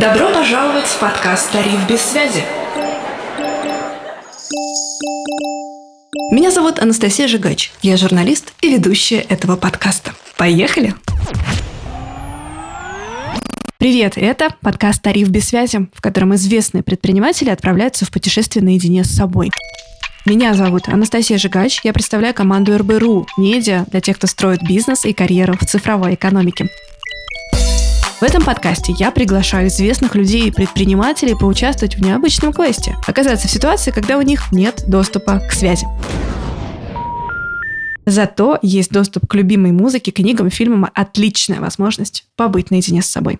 Добро пожаловать в подкаст «Тариф без связи». Меня зовут Анастасия Жигач. Я журналист и ведущая этого подкаста. Поехали! Привет, это подкаст «Тариф без связи», в котором известные предприниматели отправляются в путешествие наедине с собой. Меня зовут Анастасия Жигач, я представляю команду РБРУ «Медиа» для тех, кто строит бизнес и карьеру в цифровой экономике. В этом подкасте я приглашаю известных людей и предпринимателей поучаствовать в необычном квесте, оказаться в ситуации, когда у них нет доступа к связи. Зато есть доступ к любимой музыке, книгам, фильмам, отличная возможность побыть наедине с собой.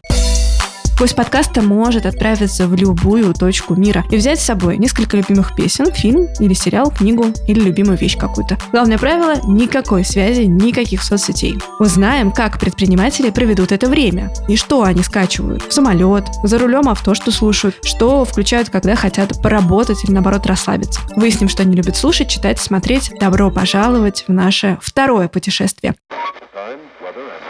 Гость подкаста может отправиться в любую точку мира и взять с собой несколько любимых песен, фильм или сериал, книгу или любимую вещь какую-то. Главное правило – никакой связи, никаких соцсетей. Узнаем, как предприниматели проведут это время и что они скачивают. В самолет, за рулем авто, что слушают, что включают, когда хотят поработать или наоборот расслабиться. Выясним, что они любят слушать, читать, смотреть. Добро пожаловать в наше второе путешествие.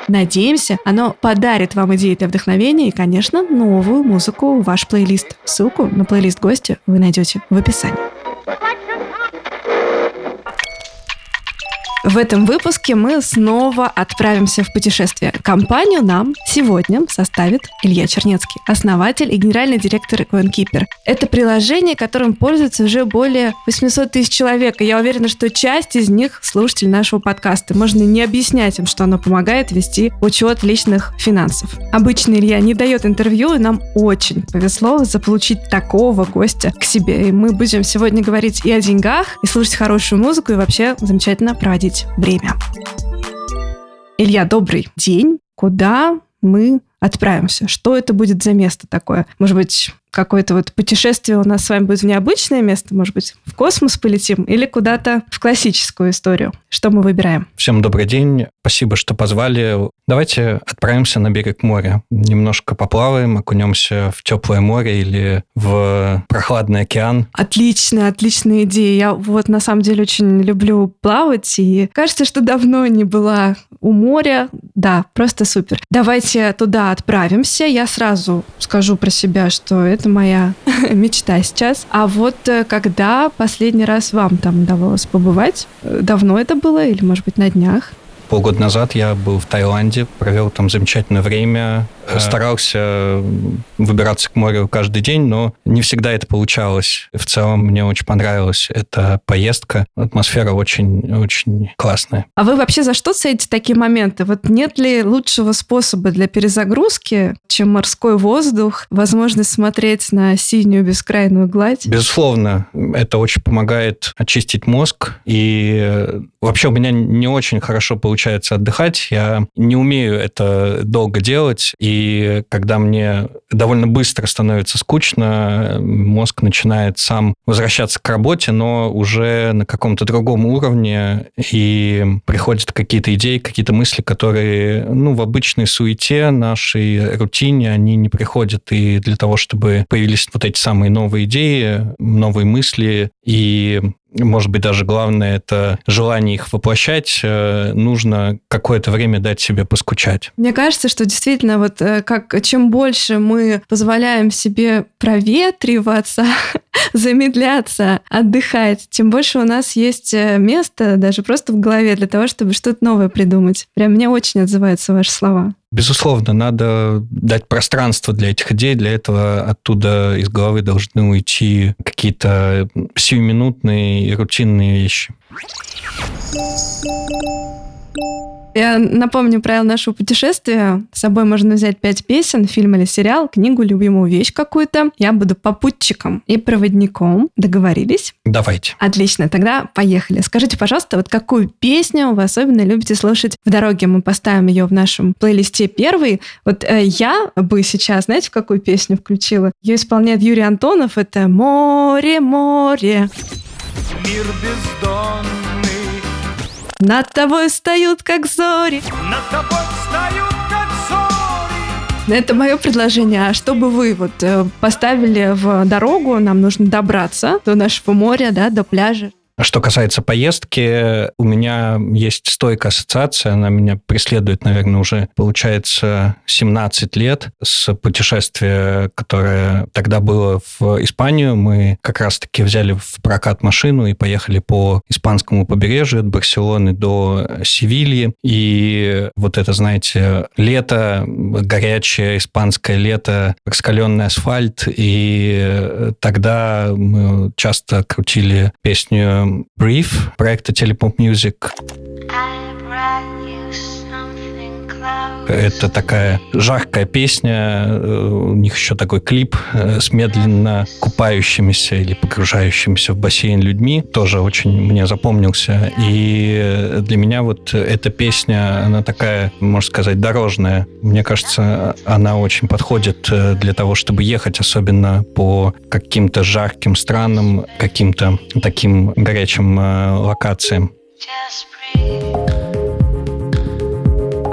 Надеемся, оно подарит вам идеи для вдохновения и, конечно, новую музыку в ваш плейлист. Ссылку на плейлист гостя вы найдете в описании. В этом выпуске мы снова отправимся в путешествие. Компанию нам сегодня составит Илья Чернецкий, основатель и генеральный директор CoinKeeper. Это приложение, которым пользуется уже более 800 тысяч человек, и я уверена, что часть из них слушатель нашего подкаста. Можно не объяснять им, что оно помогает вести учет личных финансов. Обычно Илья не дает интервью, и нам очень повезло заполучить такого гостя к себе. И мы будем сегодня говорить и о деньгах, и слушать хорошую музыку, и вообще замечательно проводить тратить время. Илья, добрый день. Куда мы отправимся? Что это будет за место такое? Может быть, какое-то вот путешествие у нас с вами будет в необычное место, может быть, в космос полетим или куда-то в классическую историю. Что мы выбираем? Всем добрый день. Спасибо, что позвали. Давайте отправимся на берег моря. Немножко поплаваем, окунемся в теплое море или в прохладный океан. Отличная, отличная идея. Я вот на самом деле очень люблю плавать, и кажется, что давно не была у моря. Да, просто супер. Давайте туда отправимся. Я сразу скажу про себя, что это это моя мечта сейчас. А вот э, когда последний раз вам там удавалось побывать? Э, давно это было или, может быть, на днях? Полгода назад я был в Таиланде, провел там замечательное время, а. старался выбираться к морю каждый день, но не всегда это получалось. В целом мне очень понравилась эта поездка. Атмосфера очень-очень классная. А вы вообще за что цените такие моменты? Вот нет ли лучшего способа для перезагрузки, чем морской воздух, возможность смотреть на синюю бескрайную гладь? Безусловно, это очень помогает очистить мозг. И вообще у меня не очень хорошо получается отдыхать. Я не умею это долго делать. И когда мне довольно быстро становится скучно, мозг начинает сам возвращаться к работе, но уже на каком-то другом уровне, и приходят какие-то идеи, какие-то мысли, которые ну, в обычной суете, нашей рутине, они не приходят. И для того, чтобы появились вот эти самые новые идеи, новые мысли, и может быть, даже главное это желание их воплощать, э, нужно какое-то время дать себе поскучать. Мне кажется, что действительно вот э, как чем больше мы позволяем себе проветриваться, замедляться, отдыхать, тем больше у нас есть э, места даже просто в голове для того, чтобы что-то новое придумать. Прям мне очень отзываются ваши слова. Безусловно, надо дать пространство для этих идей. Для этого оттуда из головы должны уйти какие-то сиюминутные и рутинные вещи. Я напомню правила нашего путешествия. С собой можно взять пять песен, фильм или сериал, книгу, любимую вещь какую-то. Я буду попутчиком и проводником. Договорились? Давайте. Отлично, тогда поехали. Скажите, пожалуйста, вот какую песню вы особенно любите слушать в дороге? Мы поставим ее в нашем плейлисте первый. Вот э, я бы сейчас, знаете, в какую песню включила? Ее исполняет Юрий Антонов. Это «Море, море». Мир бездонный над тобой встают, как зори. Над тобой встают, как зори. Это мое предложение. А чтобы вы вот э, поставили в дорогу, нам нужно добраться до нашего моря, да, до пляжа. Что касается поездки, у меня есть стойкая ассоциация, она меня преследует, наверное, уже, получается, 17 лет с путешествия, которое тогда было в Испанию. Мы как раз-таки взяли в прокат машину и поехали по испанскому побережью от Барселоны до Севильи. И вот это, знаете, лето, горячее испанское лето, раскаленный асфальт. И тогда мы часто крутили песню Brief проекта Telepop Music. Это такая жаркая песня, э, у них еще такой клип э, с медленно купающимися или погружающимися в бассейн людьми, тоже очень мне запомнился. И для меня вот эта песня, она такая, можно сказать, дорожная. Мне кажется, она очень подходит э, для того, чтобы ехать, особенно по каким-то жарким странам, каким-то таким горячим локациям. Just breathe.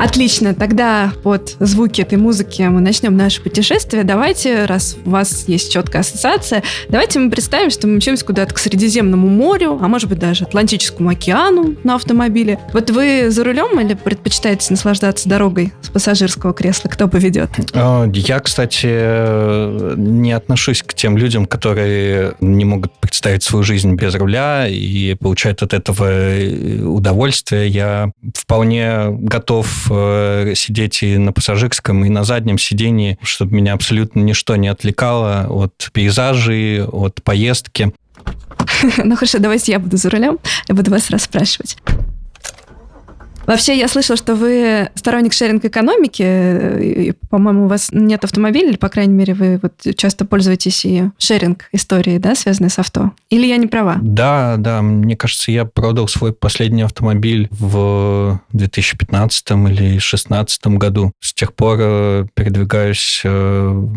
Отлично, тогда под звуки этой музыки мы начнем наше путешествие. Давайте, раз у вас есть четкая ассоциация, давайте мы представим, что мы мчимся куда-то к Средиземному морю, а может быть даже Атлантическому океану на автомобиле. Вот вы за рулем или предпочитаете наслаждаться дорогой с пассажирского кресла? Кто поведет? А, я, кстати, не отношусь к тем людям, которые не могут представить свою жизнь без руля и получают от этого удовольствие. Я вполне готов сидеть и на пассажирском, и на заднем сидении, чтобы меня абсолютно ничто не отвлекало от пейзажей, от поездки. Ну хорошо, давайте я буду за рулем, я буду вас расспрашивать. Вообще, я слышала, что вы сторонник шеринг-экономики. По-моему, у вас нет автомобиля, или, по крайней мере, вы вот часто пользуетесь и шеринг-историей, да, связанной с авто. Или я не права? Да, да. Мне кажется, я продал свой последний автомобиль в 2015 или 2016 году. С тех пор э, передвигаюсь э,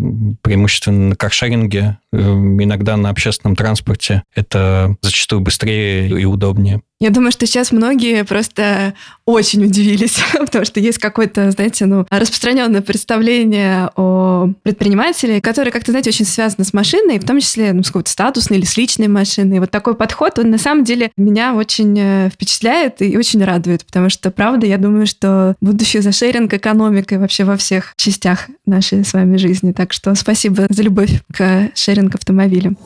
преимущественно на каршеринге, э, иногда на общественном транспорте. Это зачастую быстрее и удобнее. Я думаю, что сейчас многие просто очень удивились, потому что есть какое-то, знаете, ну, распространенное представление о предпринимателе, которое как-то, знаете, очень связано с машиной, в том числе ну, с какой-то статусной или с личной машиной. Вот такой подход, он на самом деле меня очень э, впечатляет и очень радует, потому что, правда, я думаю, что будущее за шеринг экономикой вообще во всех частях нашей с вами жизни. Так что спасибо за любовь к шеринг автомобилям.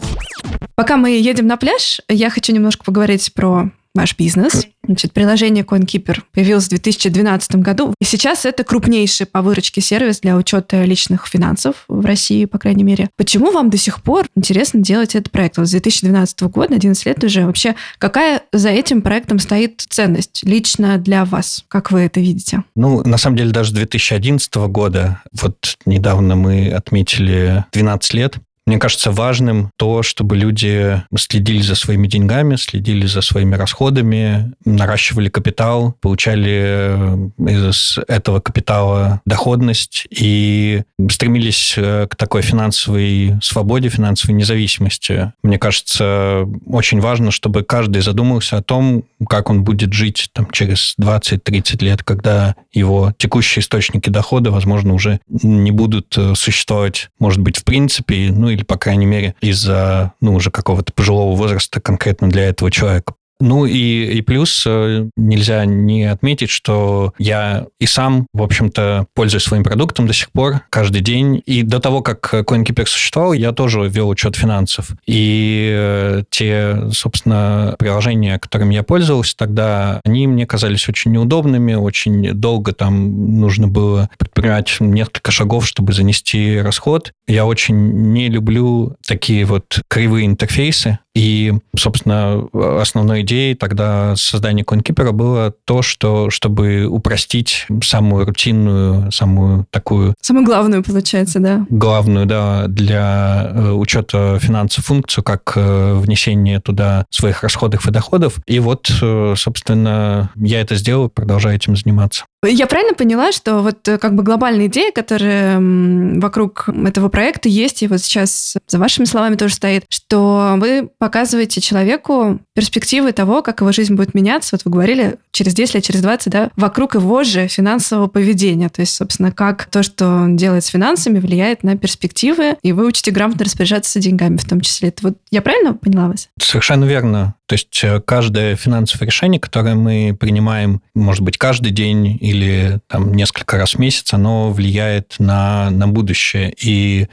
Пока мы едем на пляж, я хочу немножко поговорить про ваш бизнес. Значит, приложение CoinKeeper появилось в 2012 году. И сейчас это крупнейший по выручке сервис для учета личных финансов в России, по крайней мере. Почему вам до сих пор интересно делать этот проект? Вот с 2012 года, 11 лет уже. Вообще, какая за этим проектом стоит ценность лично для вас? Как вы это видите? Ну, на самом деле, даже 2011 года, вот недавно мы отметили 12 лет, мне кажется важным то, чтобы люди следили за своими деньгами, следили за своими расходами, наращивали капитал, получали э, из этого капитала доходность и стремились э, к такой финансовой свободе, финансовой независимости. Мне кажется, очень важно, чтобы каждый задумался о том, как он будет жить там, через 20-30 лет, когда его текущие источники дохода, возможно, уже не будут э, существовать, может быть, в принципе, ну или или, по крайней мере, из-за, ну, уже какого-то пожилого возраста конкретно для этого человека. Ну и, и плюс э, нельзя не отметить, что я и сам, в общем-то, пользуюсь своим продуктом до сих пор, каждый день. И до того, как CoinKeeper существовал, я тоже вел учет финансов. И э, те, собственно, приложения, которыми я пользовался тогда, они мне казались очень неудобными, очень долго там нужно было предпринимать несколько шагов, чтобы занести расход. Я очень не люблю такие вот кривые интерфейсы, и, собственно, основной идеей тогда создания CoinKeeper было то, что, чтобы упростить самую рутинную, самую такую... Самую главную, получается, да? Главную, да, для э, учета финансов функцию, как э, внесение туда своих расходов и доходов. И вот, э, собственно, я это сделал, продолжаю этим заниматься. Я правильно поняла, что вот как бы глобальная идея, которая вокруг этого проекта есть, и вот сейчас за вашими словами тоже стоит, что вы показываете человеку перспективы того, как его жизнь будет меняться. Вот вы говорили, через 10 лет, через 20, да, вокруг его же финансового поведения. То есть, собственно, как то, что он делает с финансами, влияет на перспективы, и вы учите грамотно распоряжаться деньгами в том числе. Это вот я правильно поняла вас? Совершенно верно. То есть э, каждое финансовое решение, которое мы принимаем, может быть, каждый день или там, несколько раз в месяц, оно влияет на, на будущее. И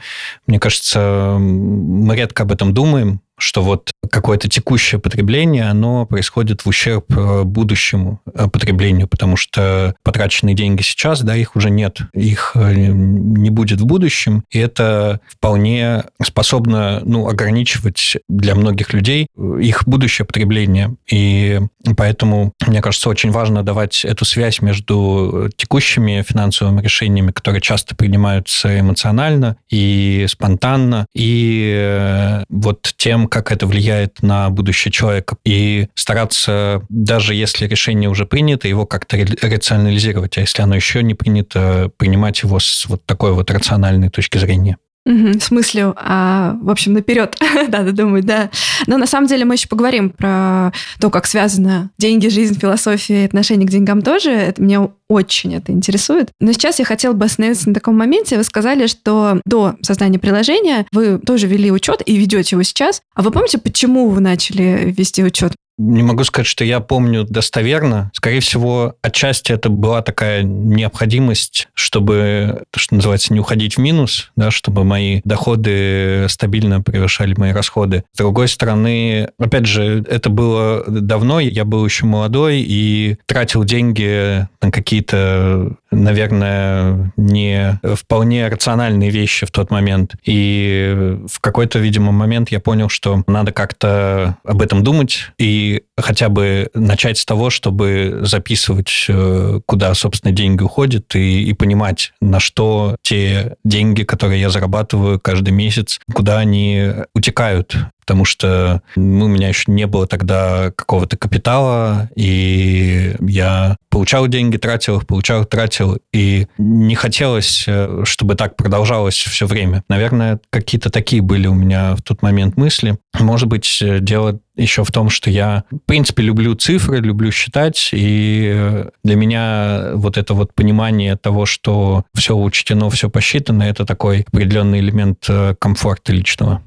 мне кажется, мы редко об этом думаем, что вот какое-то текущее потребление, оно происходит в ущерб э, будущему э, потреблению, потому что потраченные деньги сейчас, да, их уже нет, их э, не будет в будущем, и это вполне способно, ну, ограничивать для многих людей их будущее потребление. И поэтому, мне кажется, очень важно давать эту связь между текущими финансовыми решениями, которые часто принимаются эмоционально и спонтанно, и вот тем, как это влияет на будущее человека, и стараться, даже если решение уже принято, его как-то рационализировать, а если оно еще не принято, принимать его с вот такой вот рациональной точки зрения. Угу, с мыслью, а, в общем, наперед, да, додумать, да. Но на самом деле мы еще поговорим про то, как связаны деньги, жизнь, философия и отношение к деньгам тоже. Это меня очень это интересует. Но сейчас я хотела бы остановиться на таком моменте. Вы сказали, что до создания приложения вы тоже вели учет и ведете его сейчас. А вы помните, почему вы начали вести учет? Не могу сказать, что я помню достоверно. Скорее всего, отчасти это была такая необходимость, чтобы, что называется, не уходить в минус, да, чтобы мои доходы стабильно превышали мои расходы. С другой стороны, опять же, это было давно, я был еще молодой и тратил деньги на какие-то, наверное, не вполне рациональные вещи в тот момент. И в какой-то, видимо, момент я понял, что надо как-то об этом думать и хотя бы начать с того, чтобы записывать, э, куда, собственно, деньги уходят, и, и понимать, на что те деньги, которые я зарабатываю каждый месяц, куда они утекают потому что ну, у меня еще не было тогда какого-то капитала, и я получал деньги, тратил их, получал, тратил, и не хотелось, э, чтобы так продолжалось все время. Наверное, какие-то такие были у меня в тот момент мысли. Может быть, э, дело еще в том, что я, в принципе, люблю цифры, люблю считать, и э, для меня вот это вот понимание того, что все учтено, все посчитано, это такой определенный элемент комфорта личного.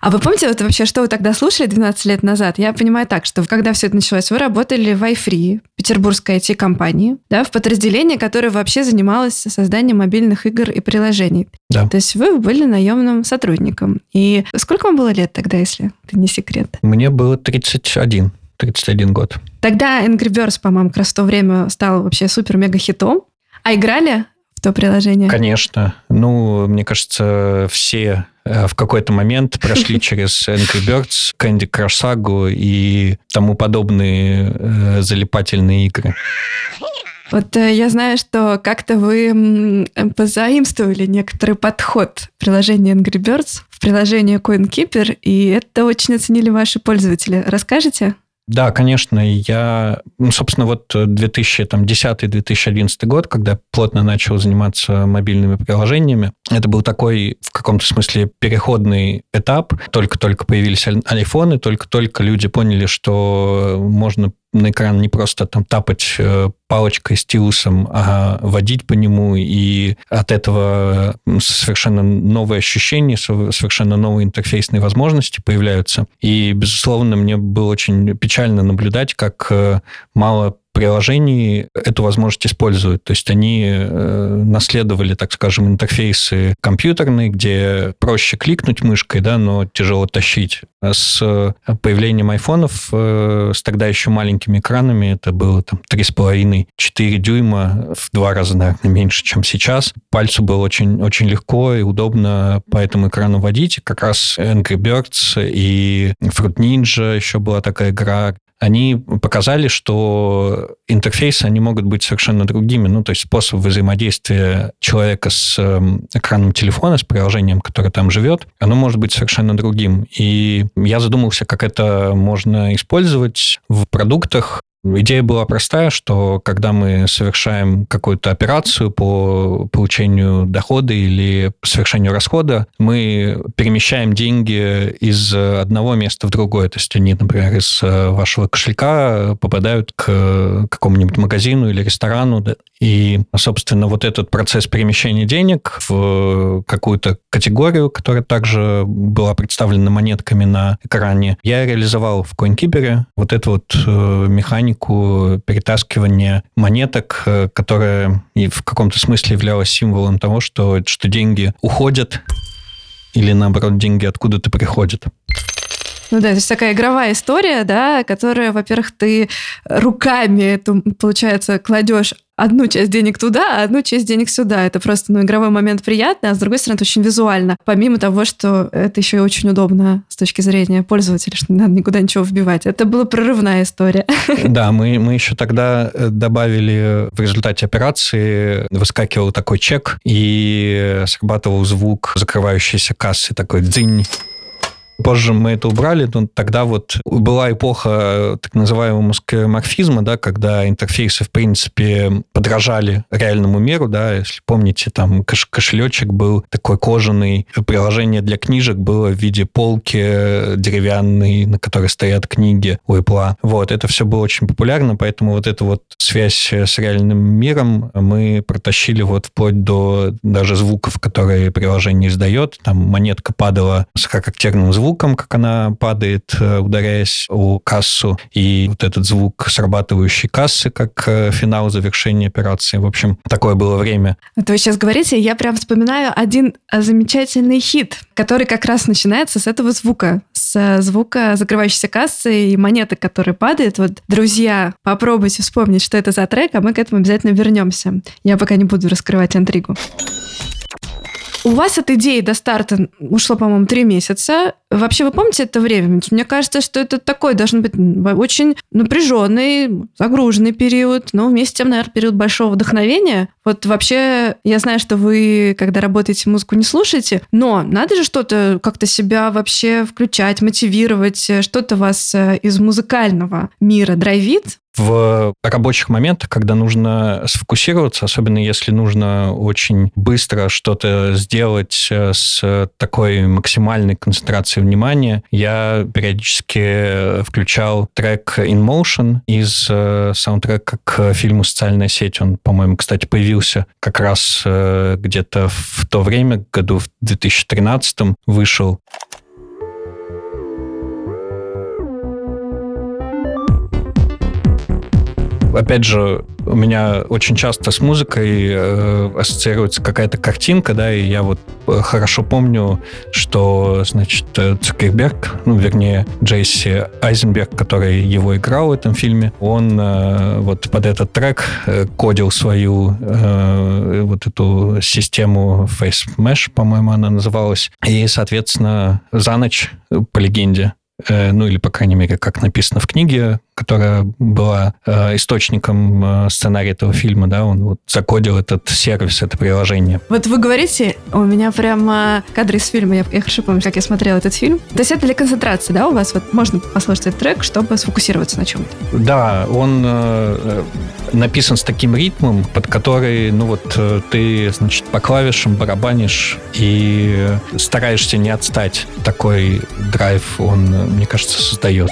А вы помните вот вообще, что вы тогда слушали 12 лет назад? Я понимаю так, что когда все это началось, вы работали в iFree, петербургской IT-компании, да, в подразделении, которое вообще занималось созданием мобильных игр и приложений. Да. То есть вы были наемным сотрудником. И сколько вам было лет тогда, если это не секрет? Мне было 31. 31 год. Тогда Angry Birds, по-моему, как раз в то время стал вообще супер-мега-хитом. А играли в то приложение? Конечно. Ну, мне кажется, все Э, в какой-то момент прошли через Angry Birds, Candy Crush Saga и тому подобные э, залипательные игры. Вот э, я знаю, что как-то вы позаимствовали некоторый подход приложения Angry Birds в приложение CoinKeeper, и это очень оценили ваши пользователи. Расскажите? Да, конечно, я, ну, собственно, вот 2010-2011 год, когда плотно начал заниматься мобильными приложениями, это был такой, в каком-то смысле, переходный этап. Только-только появились айфоны, только-только люди поняли, что можно на экран не просто там тапать э, палочкой, стилусом, а водить по нему, и от этого совершенно новые ощущения, совершенно новые интерфейсные возможности появляются. И, безусловно, мне было очень печально наблюдать, как э, мало приложений эту возможность используют. То есть они э, наследовали, так скажем, интерфейсы компьютерные, где проще кликнуть мышкой, да, но тяжело тащить. А с появлением айфонов, э, с тогда еще маленькими экранами, это было там 3,5-4 дюйма, в два раза, наверное, меньше, чем сейчас. Пальцу было очень, очень легко и удобно по этому экрану водить. Как раз Angry Birds и Fruit Ninja еще была такая игра, они показали, что интерфейсы, они могут быть совершенно другими. Ну, то есть способ взаимодействия человека с эм, экраном телефона, с приложением, которое там живет, оно может быть совершенно другим. И я задумался, как это можно использовать в продуктах, Идея была простая, что когда мы совершаем какую-то операцию по получению дохода или совершению расхода, мы перемещаем деньги из одного места в другое. То есть они, например, из вашего кошелька попадают к какому-нибудь магазину или ресторану. И, собственно, вот этот процесс перемещения денег в какую-то категорию, которая также была представлена монетками на экране, я реализовал в CoinKeeper вот эту вот э, механику перетаскивания монеток, э, которая и в каком-то смысле являлась символом того, что, что деньги уходят или, наоборот, деньги откуда-то приходят. Ну да, то есть такая игровая история, да, которая, во-первых, ты руками, эту, получается, кладешь одну часть денег туда, а одну часть денег сюда. Это просто ну, игровой момент приятный, а с другой стороны, это очень визуально. Помимо того, что это еще и очень удобно с точки зрения пользователя, что не надо никуда ничего вбивать. Это была прорывная история. Да, мы, мы еще тогда э, добавили в результате операции, выскакивал такой чек и срабатывал звук закрывающейся кассы, такой дзынь. Позже мы это убрали, но тогда вот была эпоха э, так называемого скеоморфизма, да, когда интерфейсы, в принципе, подражали реальному миру, да, если помните, там кош кошелечек был такой кожаный, приложение для книжек было в виде полки э, деревянной, на которой стоят книги у Apple. Вот, это все было очень популярно, поэтому вот эту вот связь с реальным миром мы протащили вот вплоть до даже звуков, которые приложение издает. Там монетка падала с характерным звуком, звуком, как она падает, э, ударяясь о кассу, и вот этот звук срабатывающей кассы, как э, финал завершения операции. В общем, такое было время. Это вы сейчас говорите, я прям вспоминаю один э, замечательный хит, который как раз начинается с этого звука, с звука закрывающейся кассы и монеты, которая падает. Вот, друзья, попробуйте вспомнить, что это за трек, а мы к этому обязательно вернемся. Я пока не буду раскрывать интригу. У вас от идеи до старта ушло, по-моему, три месяца. Вообще, вы помните это время? Мне кажется, что это такой должен быть очень напряженный, загруженный период, но вместе с тем, наверное, период большого вдохновения. Вот вообще, я знаю, что вы, когда работаете, музыку не слушаете, но надо же что-то как-то себя вообще включать, мотивировать, что-то вас э, из музыкального мира драйвит, в рабочих моментах, когда нужно сфокусироваться, особенно если нужно очень быстро что-то сделать э, с такой максимальной концентрацией внимания, я периодически включал трек In Motion из э, саундтрека к фильму «Социальная сеть». Он, по-моему, кстати, появился как раз э, где-то в то время, году в 2013 вышел. Опять же, у меня очень часто с музыкой э, ассоциируется какая-то картинка, да, и я вот э, хорошо помню, что, значит, э, Цукерберг, ну, вернее, Джейси Айзенберг, который его играл в этом фильме, он э, вот под этот трек э, кодил свою э, вот эту систему Face Mesh, по-моему, она называлась, и, соответственно, за ночь, по легенде, ну или, по крайней мере, как написано в книге, которая была э, источником э, сценария этого фильма, да, он вот закодил этот сервис, это приложение. Вот вы говорите, у меня прямо кадры из фильма, я, я хорошо помню, как я смотрела этот фильм. То есть это для концентрации, да, у вас? Вот можно послушать этот трек, чтобы сфокусироваться на чем-то? Да, он э, написан с таким ритмом, под который, ну вот, э, ты, значит, по клавишам барабанишь и стараешься не отстать. Такой драйв он, мне кажется, создает.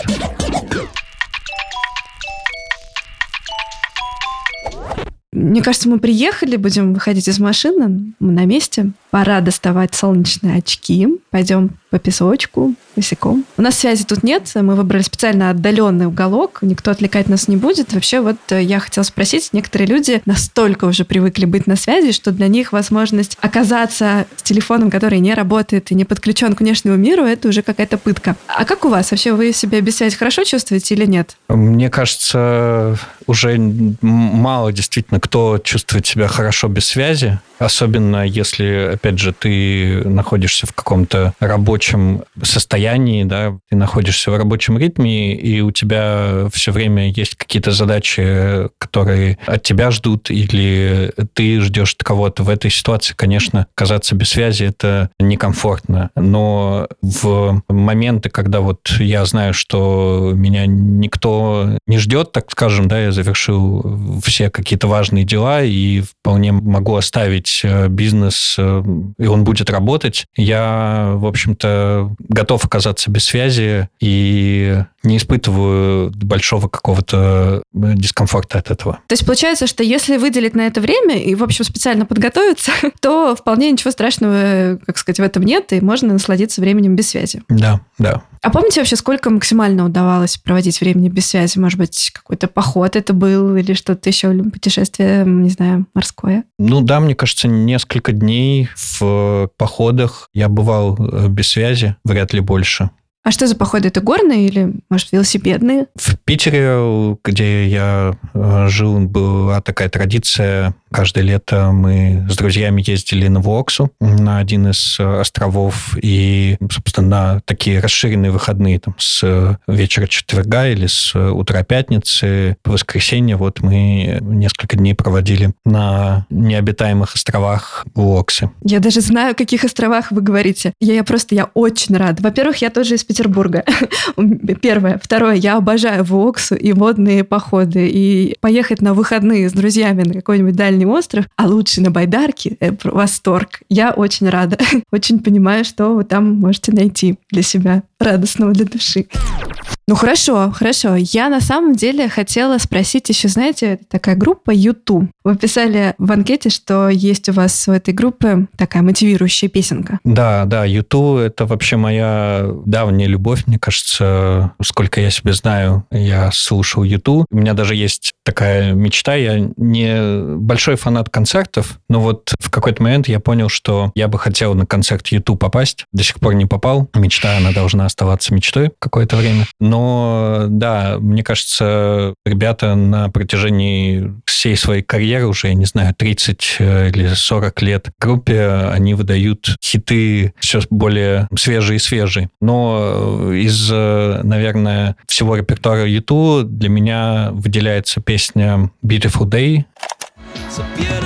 Мне кажется, мы приехали, будем выходить из машины, мы на месте. Пора доставать солнечные очки. Пойдем по песочку, босиком. У нас связи тут нет, мы выбрали специально отдаленный уголок, никто отвлекать нас не будет. Вообще, вот э, я хотела спросить, некоторые люди настолько уже привыкли быть на связи, что для них возможность оказаться с телефоном, который не работает и не подключен к внешнему миру, это уже какая-то пытка. А как у вас? Вообще, вы себя без связи хорошо чувствуете или нет? Мне кажется, уже мало действительно кто чувствует себя хорошо без связи, особенно если, опять же, ты находишься в каком-то рабочем рабочем состоянии, да, ты находишься в рабочем ритме, и у тебя все время есть какие-то задачи, которые от тебя ждут, или ты ждешь кого-то. В этой ситуации, конечно, казаться без связи это некомфортно. Но в моменты, когда вот я знаю, что меня никто не ждет, так скажем, да, я завершил все какие-то важные дела и вполне могу оставить э, бизнес, э, и он будет работать, я, в общем-то, готов оказаться без связи и не испытываю большого какого-то э, дискомфорта от этого. То есть получается, что если выделить на это время и, в общем, специально подготовиться, то вполне ничего страшного, как сказать, в этом нет, и можно насладиться временем без связи. Да, да. А помните вообще, сколько максимально удавалось проводить времени без связи? Может быть, какой-то поход это был или что-то еще, путешествие, не знаю, морское? Ну да, мне кажется, несколько дней в походах я бывал э, без связи, вряд ли больше. А что за походы? Это горные или, может, велосипедные? В Питере, где я э, жил, была такая традиция. Каждое лето мы с друзьями ездили на Воксу, на один из э, островов, и, собственно, на такие расширенные выходные, там, с вечера четверга или с утра пятницы по воскресенье, вот мы несколько дней проводили на необитаемых островах Воксы. Я даже знаю, о каких островах вы говорите. Я, я просто, я очень рада. Во-первых, я тоже из Петербурга. Первое. Второе. Я обожаю Воксу и водные походы. И поехать на выходные с друзьями на какой-нибудь дальний остров, а лучше на байдарке, это восторг. Я очень рада. Очень понимаю, что вы там можете найти для себя радостного для души. Ну хорошо, хорошо. Я на самом деле хотела спросить еще, знаете, такая группа YouTube. Вы писали в анкете, что есть у вас у этой группы такая мотивирующая песенка. Да, да, YouTube это вообще моя давняя любовь, мне кажется. Сколько я себе знаю, я слушал YouTube. У меня даже есть такая мечта. Я не большой фанат концертов, но вот в какой-то момент я понял, что я бы хотел на концерт YouTube попасть. До сих пор не попал. Мечта, она должна оставаться мечтой какое-то время. Но да, мне кажется, ребята на протяжении всей своей карьеры, уже, я не знаю, 30 э, или 40 лет группе, они выдают хиты все более свежие и свежие. Но из, э, наверное, всего репертуара YouTube для меня выделяется песня Beautiful Day. It's beautiful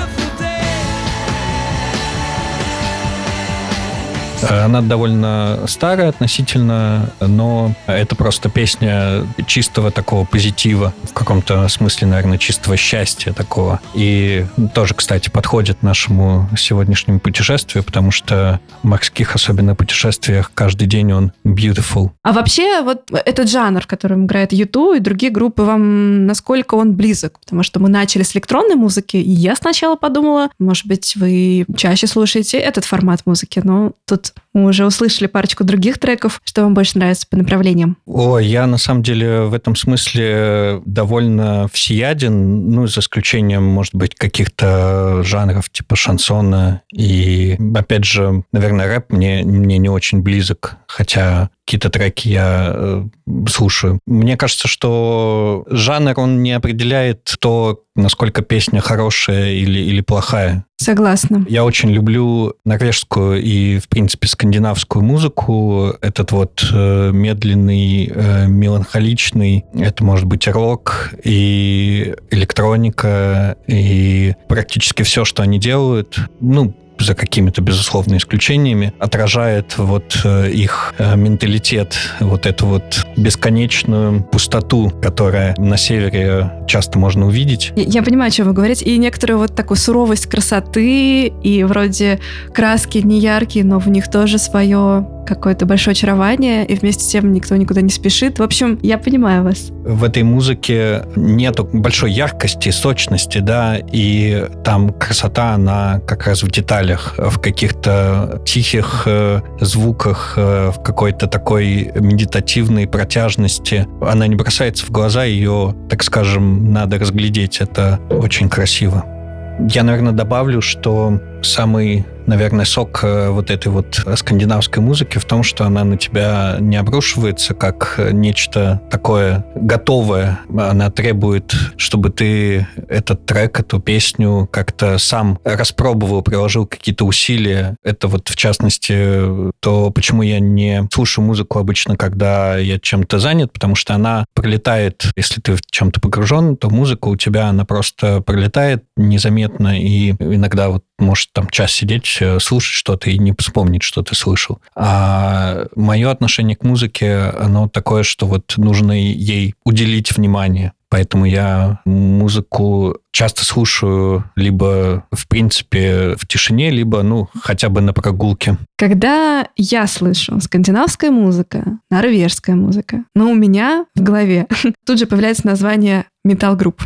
Она довольно старая относительно, но это просто песня чистого такого позитива, в каком-то смысле, наверное, чистого счастья такого. И тоже, кстати, подходит нашему сегодняшнему путешествию, потому что в морских, особенно путешествиях, каждый день он beautiful. А вообще вот этот жанр, в котором играет YouTube и другие группы, вам насколько он близок? Потому что мы начали с электронной музыки, и я сначала подумала, может быть, вы чаще слушаете этот формат музыки, но тут that. Мы уже услышали парочку других треков. Что вам больше нравится по направлениям? О, я на самом деле в этом смысле довольно всеяден, ну, за исключением, может быть, каких-то жанров типа шансона. И, опять же, наверное, рэп мне, мне не очень близок, хотя какие-то треки я э, слушаю. Мне кажется, что жанр, он не определяет то, насколько песня хорошая или, или плохая. Согласна. Я очень люблю норвежскую и, в принципе, скандинавскую музыку. Этот вот э, медленный, э, меланхоличный, это может быть рок и электроника, и практически все, что они делают, ну, за какими-то, безусловно, исключениями, отражает вот э, их э, менталитет, вот эту вот бесконечную пустоту, которая на севере часто можно увидеть. Я понимаю, о чем вы говорите. И некоторую вот такую суровость красоты, и вроде краски не яркие, но в них тоже свое какое-то большое очарование, и вместе с тем никто никуда не спешит. В общем, я понимаю вас. В этой музыке нету большой яркости, сочности, да, и там красота, она как раз в деталях, в каких-то тихих э, звуках, э, в какой-то такой медитативной протяжности. Она не бросается в глаза, ее, так скажем, надо разглядеть. Это очень красиво. Я, наверное, добавлю, что самый наверное, сок э, вот этой вот скандинавской музыки в том, что она на тебя не обрушивается как нечто такое готовое. Она требует, чтобы ты этот трек, эту песню как-то сам распробовал, приложил какие-то усилия. Это вот, в частности, то, почему я не слушаю музыку обычно, когда я чем-то занят, потому что она пролетает, если ты в чем-то погружен, то музыка у тебя, она просто пролетает незаметно, и иногда вот может там час сидеть Э, слушать что-то и не вспомнить, что ты слышал. А мое отношение к музыке, оно такое, что вот нужно ей уделить внимание. Поэтому я музыку часто слушаю либо, в принципе, в тишине, либо, ну, хотя бы на прогулке. Когда я слышу скандинавская музыка, норвежская музыка, но у меня в голове тут же появляется название металл-групп.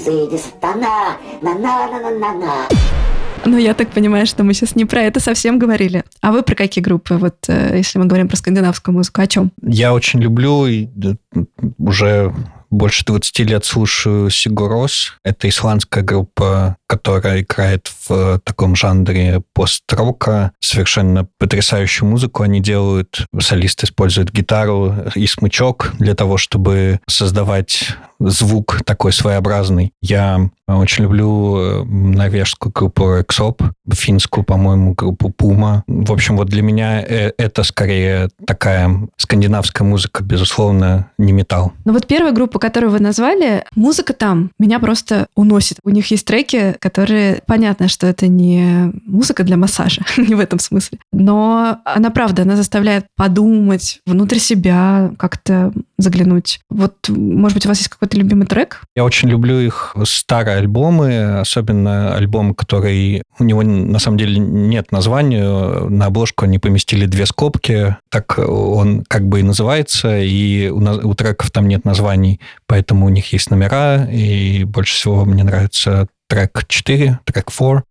Изыди сатана, на на на на на на но я так понимаю, что мы сейчас не про это совсем говорили. А вы про какие группы? Вот э, если мы говорим про скандинавскую музыку, о чем? Я очень люблю уже больше 20 лет слушаю Сигурос. Это исландская группа, которая играет в таком жанре пост-рока. Совершенно потрясающую музыку они делают. Солист использует гитару и смычок для того, чтобы создавать звук такой своеобразный. Я очень люблю э, норвежскую группу Rexop, финскую, по-моему, группу Puma. В общем, вот для меня э, это скорее такая скандинавская музыка, безусловно, не металл. Ну вот первая группа, которую вы назвали, музыка там меня просто уносит. У них есть треки, которые, понятно, что это не музыка для массажа, не в этом смысле, но она, правда, она заставляет подумать внутрь себя, как-то заглянуть. Вот, может быть, у вас есть какой-то любимый трек? Я очень люблю их старые альбомы, особенно альбом, который... У него, на самом деле, нет названия. На обложку они поместили две скобки. Так он как бы и называется, и у, у треков там нет названий, поэтому у них есть номера, и больше всего мне нравится трек 4, трек 4.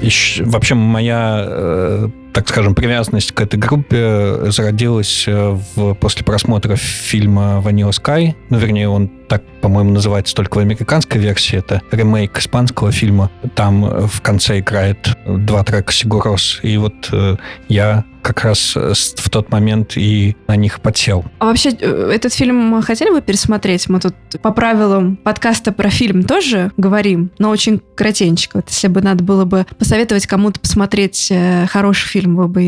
Еще, вообще моя э, так скажем, привязанность к этой группе зародилась э, в, после просмотра фильма «Vanilla Sky». Ну, вернее, он так, по-моему, называется только в американской версии. Это ремейк испанского фильма. Там в конце играет два трека «Сигурос». И вот э, я как раз э, в тот момент и на них подсел. А вообще, э, этот фильм хотели бы пересмотреть? Мы тут по правилам подкаста про фильм тоже говорим, но очень кратенько. Вот если бы надо было бы посоветовать кому-то посмотреть э, хороший фильм, вы бы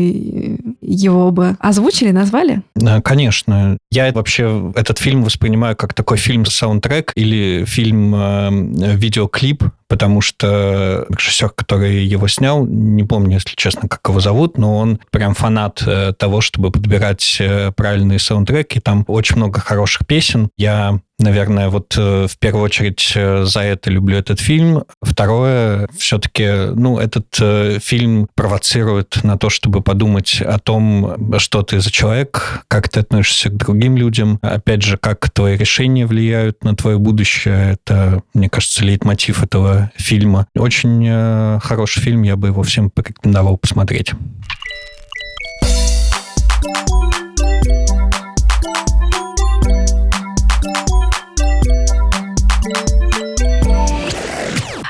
его бы озвучили, назвали? Конечно. Я вообще этот фильм воспринимаю как такой фильм-саундтрек или фильм-видеоклип, потому что режиссер, который его снял, не помню, если честно, как его зовут, но он прям фанат э, того, чтобы подбирать э, правильные саундтреки. Там очень много хороших песен. Я Наверное, вот э, в первую очередь за это люблю этот фильм. Второе, все-таки, ну, этот фильм провоцирует на то, чтобы подумать о том, что ты за человек, как ты относишься к другим людям. Опять же, как твои решения влияют на твое будущее. Это, мне кажется, лейтмотив этого фильма. Очень хороший фильм, я бы его всем порекомендовал посмотреть.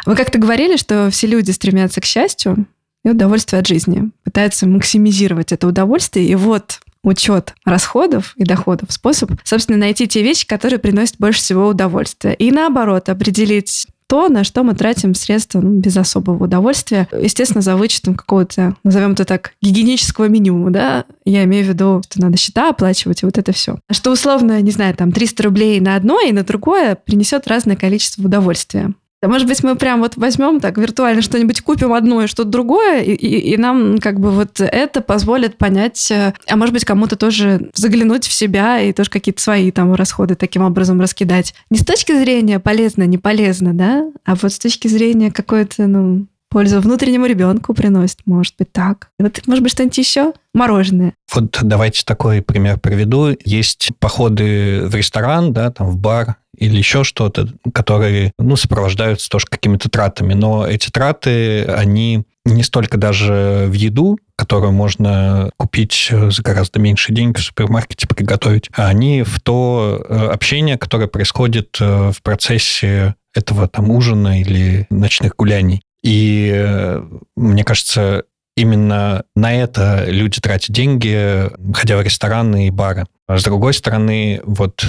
Вы как-то говорили, что все люди стремятся к счастью и удовольствию от жизни, пытаются максимизировать это удовольствие. И вот учет расходов и доходов способ, собственно, найти те вещи, которые приносят больше всего удовольствия. И наоборот, определить то, на что мы тратим средства ну, без особого удовольствия. Естественно, за вычетом какого-то, назовем это так, гигиенического минимума, да, я имею в виду, что надо счета оплачивать, и вот это все. Что условно, не знаю, там 300 рублей на одно и на другое принесет разное количество удовольствия. А может быть, мы прям вот возьмем так виртуально что-нибудь купим одно и что-то другое, и, и, и нам как бы вот это позволит понять, э, а может быть, кому-то тоже заглянуть в себя и тоже какие-то свои там расходы таким образом раскидать. Не с точки зрения полезно, не полезно, да, а вот с точки зрения какой-то, ну, пользу внутреннему ребенку приносит, может быть, так. Вот, может быть, что-нибудь еще? Мороженое. Вот давайте такой пример приведу. Есть походы в ресторан, да, там в бар, или еще что-то, которые, ну, сопровождаются тоже какими-то тратами. Но эти траты, они не столько даже в еду, которую можно купить за гораздо меньше денег в супермаркете приготовить, а они в то э, общение, которое происходит э, в процессе этого там ужина или ночных гуляний. И э, мне кажется, именно на это люди тратят деньги, ходя в рестораны и бары. А с другой стороны, вот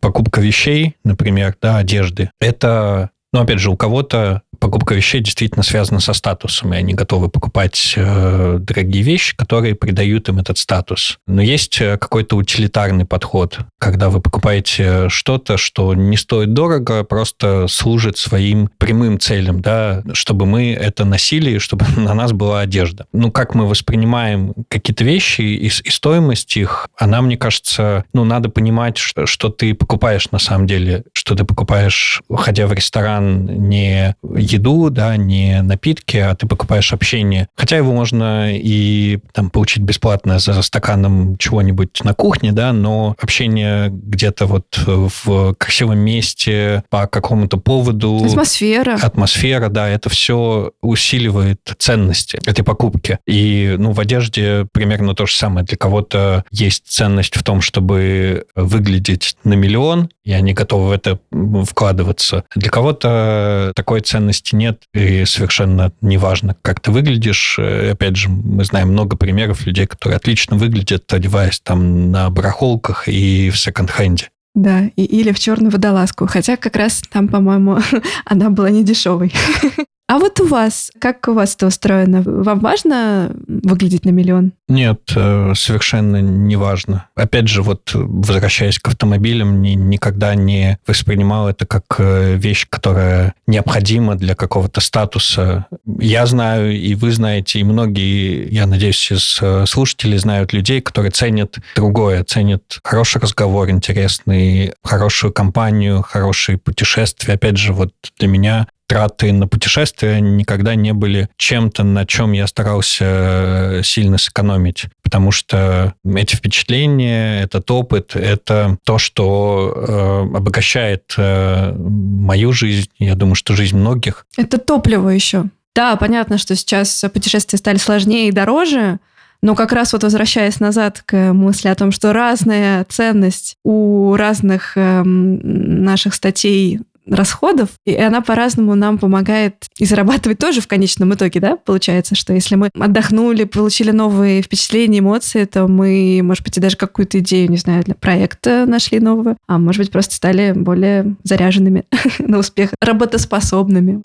покупка вещей, например, да, одежды, это, ну, опять же, у кого-то покупка вещей действительно связана со статусом, и они готовы покупать э, дорогие вещи, которые придают им этот статус. Но есть э, какой-то утилитарный подход, когда вы покупаете что-то, что не стоит дорого, а просто служит своим прямым целям, да, чтобы мы это носили, чтобы на нас была одежда. Ну, как мы воспринимаем какие-то вещи и, и стоимость их, она, мне кажется, ну, надо понимать, что, что ты покупаешь на самом деле, что ты покупаешь, ходя в ресторан, не еду, да, не напитки, а ты покупаешь общение. Хотя его можно и там получить бесплатно за стаканом чего-нибудь на кухне, да, но общение где-то вот в красивом месте по какому-то поводу. Атмосфера. Атмосфера, да, это все усиливает ценности этой покупки. И, ну, в одежде примерно то же самое. Для кого-то есть ценность в том, чтобы выглядеть на миллион, и они готовы в это вкладываться. Для кого-то такой ценности нет, и совершенно неважно, как ты выглядишь. Э, опять же, мы знаем много примеров людей, которые отлично выглядят, одеваясь там на барахолках и в секонд-хенде. Да, и, или в черную водолазку. Хотя как раз там, по-моему, она была не дешевой. А вот у вас, как у вас это устроено? Вам важно выглядеть на миллион? Нет, э, совершенно не важно. Опять же, вот возвращаясь к автомобилям, ни, никогда не воспринимал это как э, вещь, которая необходима для какого-то статуса. Я знаю, и вы знаете, и многие, я надеюсь, из э, слушателей знают людей, которые ценят другое, ценят хороший разговор интересный, хорошую компанию, хорошие путешествия. Опять же, вот для меня траты на путешествия никогда не были чем-то, на чем я старался э, сильно сэкономить. Потому что эти впечатления, этот опыт, это то, что э, обогащает э, мою жизнь, я думаю, что жизнь многих. Это топливо еще. Да, понятно, что сейчас путешествия стали сложнее и дороже, но как раз вот возвращаясь назад к мысли о том, что разная ценность у разных э, наших статей расходов, и она по-разному нам помогает и зарабатывать тоже в конечном итоге, да, получается, что если мы отдохнули, получили новые впечатления, эмоции, то мы, может быть, и даже какую-то идею, не знаю, для проекта нашли новую, а может быть, просто стали более заряженными на успех, работоспособными.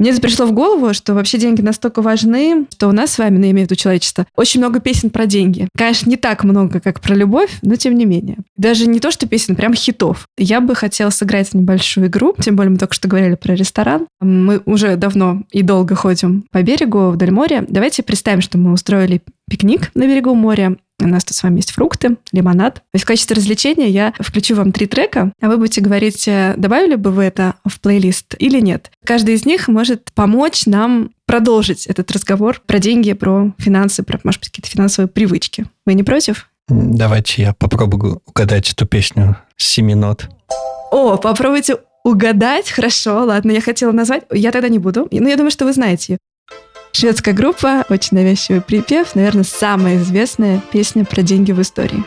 Мне пришло в голову, что вообще деньги настолько важны, что у нас с вами, ну, я имею в виду человечество, очень много песен про деньги. Конечно, не так много, как про любовь, но тем не менее. Даже не то, что песен, прям хитов. Я бы хотела сыграть небольшую игру, тем более мы только что говорили про ресторан. Мы уже давно и долго ходим по берегу вдоль моря. Давайте представим, что мы устроили пикник на берегу моря, у нас тут с вами есть фрукты, лимонад. Есть в качестве развлечения я включу вам три трека, а вы будете говорить, э, добавили бы вы это в плейлист или нет. Каждый из них может помочь нам продолжить этот разговор про деньги, про финансы, про, может быть, какие-то финансовые привычки. Вы не против? Давайте я попробую угадать эту песню с семи нот. О, попробуйте угадать. Хорошо, ладно, я хотела назвать. Я тогда не буду. Но я думаю, что вы знаете ее. Шведская группа, очень навязчивый припев, наверное, самая известная песня про деньги в истории.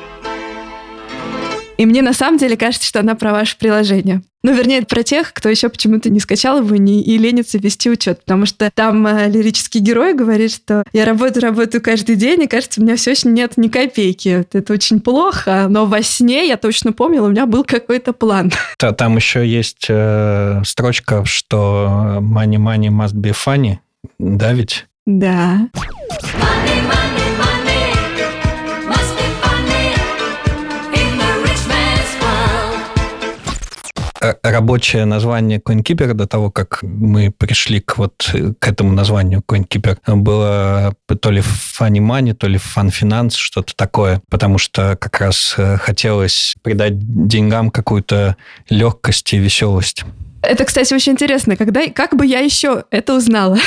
И мне на самом деле кажется, что она про ваше приложение. Ну, вернее, про тех, кто еще почему-то не скачал его не, и ленится вести учет. Потому что там э, лирический герой говорит, что я работаю, работаю каждый день, и кажется, у меня все еще нет ни копейки. Это очень плохо, но во сне я точно помнила, у меня был какой-то план. Там еще есть э, строчка, что money, money must be funny. Да ведь? Да. Рабочее название CoinKeeper до того, как мы пришли к вот к этому названию CoinKeeper, было то ли Funny Money, то ли Fun Finance, что-то такое, потому что как раз э, хотелось придать деньгам какую-то легкость и веселость. Это, кстати, очень интересно. Когда, как бы я еще это узнала?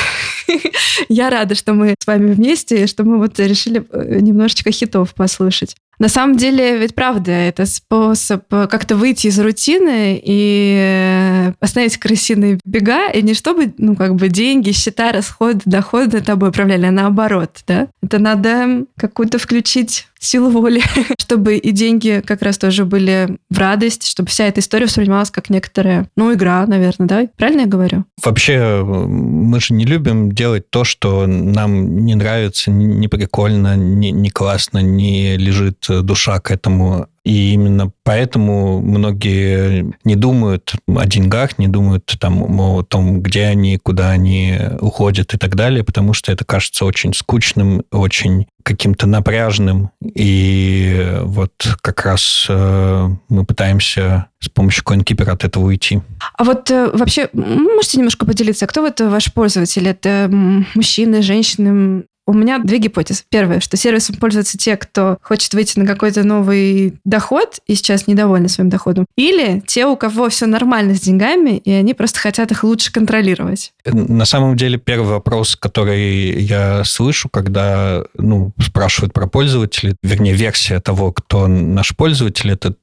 я рада, что мы с вами вместе, что мы вот решили э, немножечко хитов послушать. На самом деле, ведь правда, это способ как-то выйти из рутины и остановить крысиные бега, и не чтобы, ну, как бы деньги, счета, расходы, доходы тобой управляли, а наоборот, да? Это надо какую-то включить силу воли, чтобы и деньги как раз тоже были в радость, чтобы вся эта история воспринималась как некоторая, ну, игра, наверное, да? Правильно я говорю? Вообще, мы же не любим делать то, что нам не нравится, не прикольно, не, не классно, не лежит душа к этому и именно поэтому многие не думают о деньгах, не думают там, о том, где они, куда они уходят и так далее, потому что это кажется очень скучным, очень каким-то напряжным. И вот как раз э, мы пытаемся с помощью CoinKeeper от этого уйти. А вот э, вообще можете немножко поделиться, кто вот ваш пользователь? Это мужчины, женщины? У меня две гипотезы. Первое, что сервисом пользуются те, кто хочет выйти на какой-то новый доход и сейчас недовольны своим доходом. Или те, у кого все нормально с деньгами, и они просто хотят их лучше контролировать. На самом деле, первый вопрос, который я слышу, когда ну, спрашивают про пользователей, вернее, версия того, кто наш пользователь, это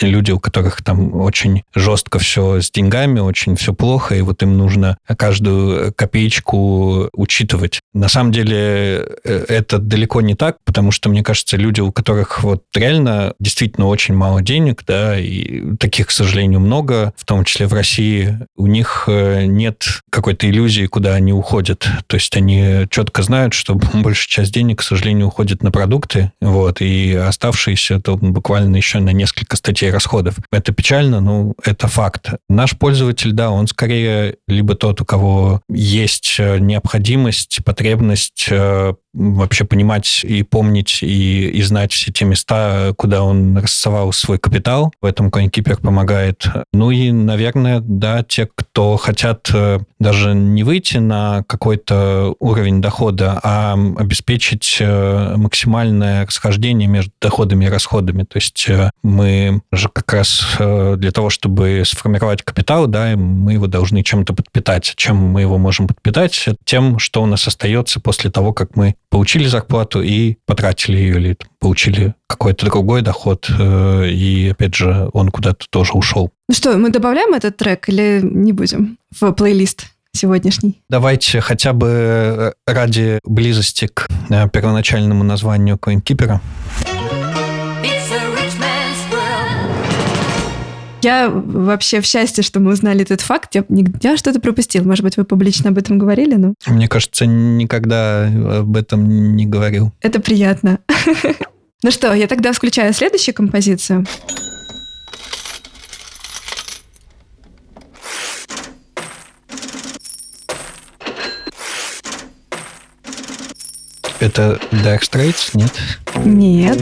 люди, у которых там очень жестко все с деньгами, очень все плохо, и вот им нужно каждую копеечку учитывать. На самом деле, Э, это далеко не так, потому что, мне кажется, люди, у которых вот реально действительно очень мало денег, да, и таких, к сожалению, много, в том числе в России, у них э, нет какой-то иллюзии, куда они уходят. То есть они четко знают, что большая часть денег, к сожалению, уходит на продукты, вот, и оставшиеся то буквально еще на несколько статей расходов. Это печально, но это факт. Наш пользователь, да, он скорее либо тот, у кого есть э, необходимость, потребность э, вообще понимать и помнить и, и знать все те места, куда он рассовал свой капитал. В этом CoinKeeper помогает. Ну и, наверное, да, те, кто хотят э, даже не выйти на какой-то уровень дохода, а обеспечить э, максимальное расхождение между доходами и расходами. То есть э, мы же как раз для того, чтобы сформировать капитал, да, мы его должны чем-то подпитать. Чем мы его можем подпитать? Тем, что у нас остается после того, как мы получили зарплату и потратили ее, или получили какой-то другой доход, э, и, опять же, он куда-то тоже ушел. Ну что, мы добавляем этот трек или не будем в плейлист? сегодняшний? Давайте хотя бы э, ради близости к э, первоначальному названию CoinKeeper. Я вообще в счастье, что мы узнали этот факт. Я, я что-то пропустил. Может быть, вы публично об этом говорили, но... Мне кажется, никогда об этом не говорил. Это приятно. Ну что, я тогда включаю следующую композицию. Это Dark Straits, нет? Нет.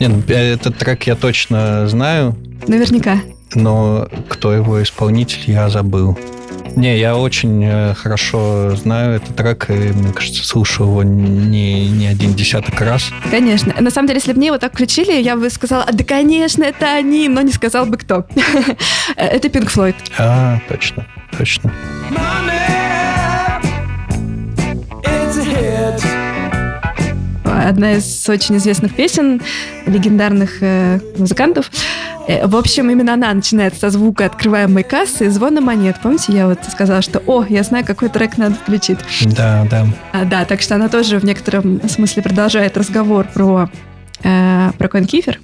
Нет, ну, этот трек я точно знаю. Наверняка но кто его исполнитель, я забыл. Не, я очень э, хорошо знаю этот трек, и, мне кажется, слушал его не, не один десяток раз. Конечно. На самом деле, если бы мне его так включили, я бы сказала, а, да, конечно, это они, но не сказал бы кто. это Pink Floyd. А, точно, точно. Одна из очень известных песен легендарных э, музыкантов. Э, в общем, именно она начинается со звука открываемой кассы и звона монет. Помните, я вот сказала, что «О, я знаю, какой трек надо включить». Да, да. А, да, так что она тоже в некотором смысле продолжает разговор про э, про CoinKeeper.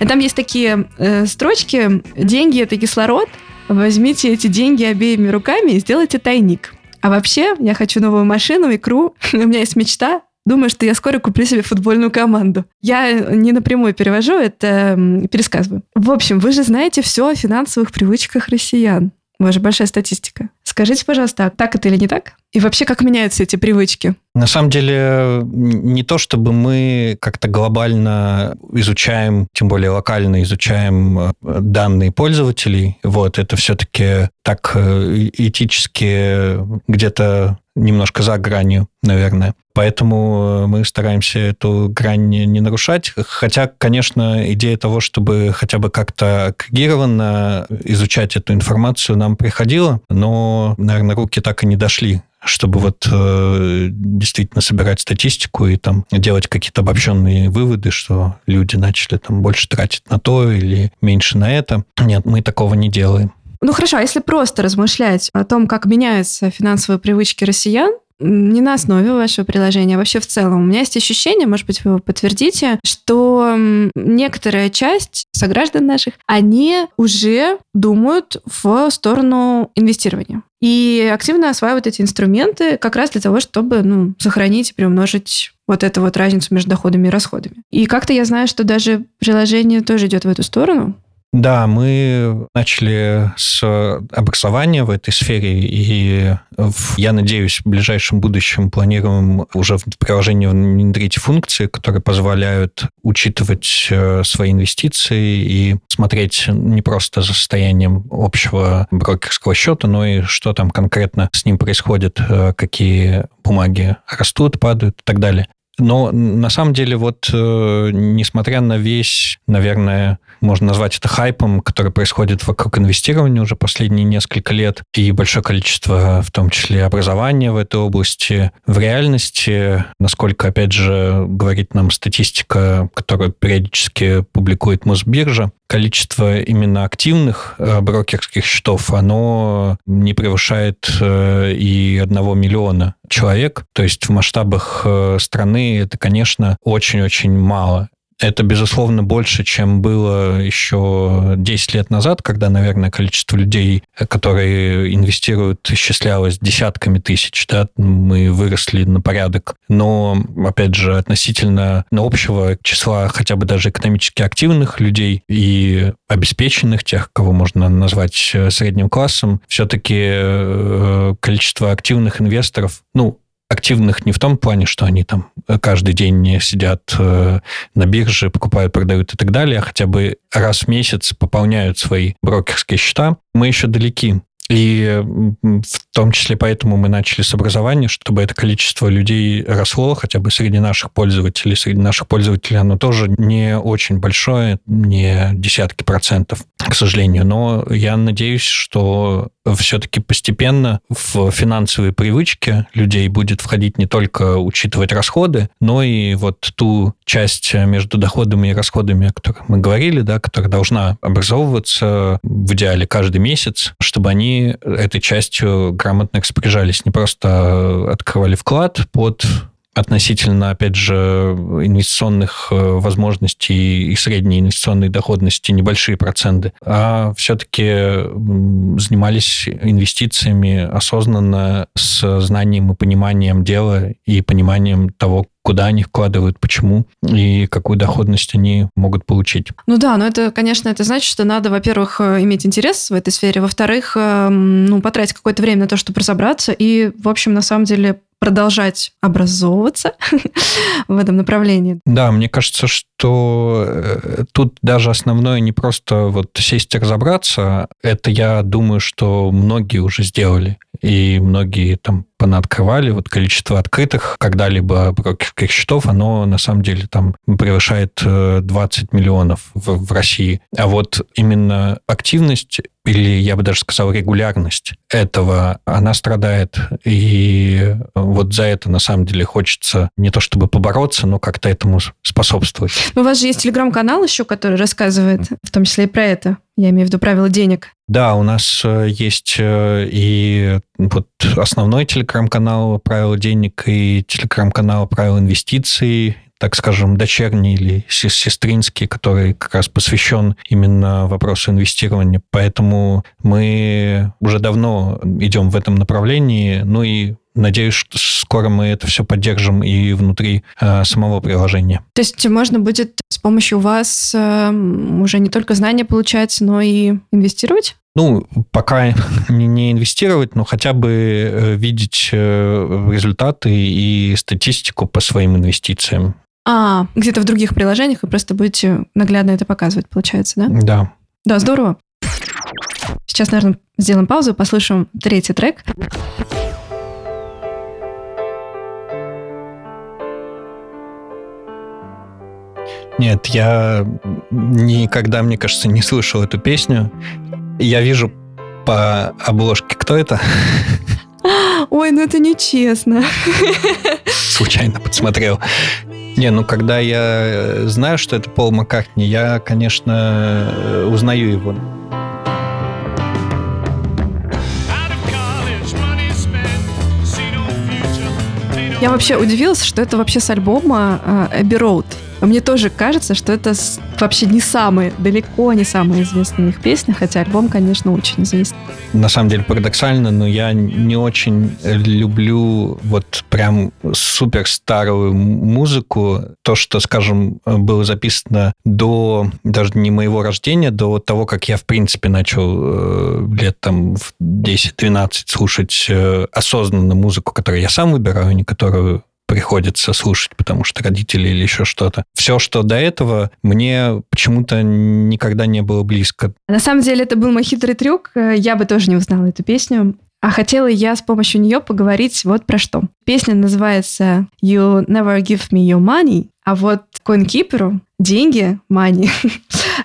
Там есть такие э, строчки «Деньги – это кислород, возьмите эти деньги обеими руками и сделайте тайник». А вообще, я хочу новую машину, икру, у меня есть мечта, Думаю, что я скоро куплю себе футбольную команду. Я не напрямую перевожу, это пересказываю. В общем, вы же знаете все о финансовых привычках россиян. У вас же большая статистика. Скажите, пожалуйста, так это или не так? И вообще, как меняются эти привычки? На самом деле, не то чтобы мы как-то глобально изучаем, тем более локально изучаем э, данные пользователей. Вот, это все-таки так э, этически где-то немножко за гранью, наверное. Поэтому э, мы стараемся эту грань не нарушать. Хотя, конечно, идея того, чтобы хотя бы как-то агрегированно изучать эту информацию, нам приходила, но, наверное, руки так и не дошли чтобы вот э, действительно собирать статистику и там делать какие-то обобщенные выводы, что люди начали там больше тратить на то или меньше на это. Нет, мы такого не делаем. Ну хорошо, а если просто размышлять о том, как меняются финансовые привычки россиян, не на основе вашего приложения, а вообще в целом. У меня есть ощущение, может быть, вы его подтвердите, что некоторая часть сограждан наших, они уже думают в сторону инвестирования. И активно осваивают эти инструменты как раз для того, чтобы ну, сохранить и приумножить вот эту вот разницу между доходами и расходами. И как-то я знаю, что даже приложение тоже идет в эту сторону. Да, мы начали с образования в этой сфере, и я надеюсь, в ближайшем будущем планируем уже в приложении внедрить функции, которые позволяют учитывать э, свои инвестиции и смотреть не просто за состоянием общего брокерского счета, но и что там конкретно с ним происходит, э, какие бумаги растут, падают и так далее. Но на самом деле вот, э, несмотря на весь, наверное, можно назвать это хайпом, который происходит вокруг инвестирования уже последние несколько лет, и большое количество, в том числе, образования в этой области, в реальности, насколько, опять же, говорит нам статистика, которую периодически публикует Мосбиржа, количество именно активных э, брокерских счетов, оно не превышает э, и одного миллиона человек. То есть в масштабах э, страны это, конечно, очень-очень мало. Это, безусловно, больше, чем было еще 10 лет назад, когда, наверное, количество людей, которые инвестируют, исчислялось десятками тысяч. Да? Мы выросли на порядок. Но, опять же, относительно общего числа хотя бы даже экономически активных людей и обеспеченных, тех, кого можно назвать э, средним классом, все-таки э, количество активных инвесторов, ну, активных не в том плане, что они там каждый день сидят э, на бирже, покупают, продают и так далее, а хотя бы раз в месяц пополняют свои брокерские счета. Мы еще далеки и в том числе поэтому мы начали с образования, чтобы это количество людей росло, хотя бы среди наших пользователей. Среди наших пользователей оно тоже не очень большое, не десятки процентов, к сожалению. Но я надеюсь, что все-таки постепенно в финансовые привычки людей будет входить не только учитывать расходы, но и вот ту часть между доходами и расходами, о которых мы говорили, да, которая должна образовываться в идеале каждый месяц, чтобы они этой частью грамотно распоряжались, не просто открывали вклад под относительно, опять же, инвестиционных э, возможностей и средней инвестиционной доходности небольшие проценты, а все-таки занимались инвестициями осознанно с знанием и пониманием дела и пониманием того, куда они вкладывают, почему и какую доходность они могут получить. Ну да, но это, конечно, это значит, что надо, во-первых, э, иметь интерес в этой сфере, во-вторых, эм, ну, потратить какое-то время на то, чтобы разобраться и, в общем, на самом деле продолжать образовываться в этом направлении. Да, мне кажется, что э, тут даже основное не просто вот сесть и разобраться, это я думаю, что многие уже сделали и многие там понаоткрывали. Вот количество открытых когда-либо брокерских счетов, оно на самом деле там превышает 20 э, миллионов в, в России. А вот именно активность или я бы даже сказал регулярность этого, она страдает. И вот за это на самом деле хочется не то чтобы побороться, но как-то этому способствовать. У вас же есть телеграм-канал еще, который рассказывает в том числе и про это. Я имею в виду правила денег. Да, у нас э, есть э, и вот основной телеграм-канал «Правила денег» и телеграм-канал «Правила инвестиций», так скажем, дочерний или сестринский, который как раз посвящен именно вопросу инвестирования. Поэтому мы уже давно идем в этом направлении. Ну и Надеюсь, что скоро мы это все поддержим и внутри э, самого приложения. То есть можно будет с помощью вас э, уже не только знания получать, но и инвестировать? Ну, пока не, инвестировать, но хотя бы э, видеть э, результаты и статистику по своим инвестициям. А, где-то в других приложениях вы просто будете наглядно это показывать, получается, да? Да. Да, здорово. Сейчас, наверное, сделаем паузу, послушаем третий трек. Нет, я никогда, мне кажется, не слышал эту песню. Я вижу по обложке, кто это. Ой, ну это нечестно. Случайно подсмотрел. Не, ну когда я э, знаю, что это Пол Маккартни, я, конечно, э, узнаю его. Я вообще удивилась, что это вообще с альбома э, Abbey Road. Мне тоже кажется, что это вообще не самые, далеко не самые известные их песни, хотя альбом, конечно, очень известный. На самом деле парадоксально, но я не очень люблю вот прям супер старую музыку. То, что, скажем, было записано до даже не моего рождения, до того, как я, в принципе, начал э, лет там в 10-12 слушать э, осознанно музыку, которую я сам выбираю, а не которую приходится слушать, потому что родители или еще что-то. Все, что до этого, мне почему-то никогда не было близко. На самом деле это был мой хитрый трюк. Я бы тоже не узнала эту песню. А хотела я с помощью нее поговорить вот про что. Песня называется «You never give me your money», а вот CoinKeeper деньги, money,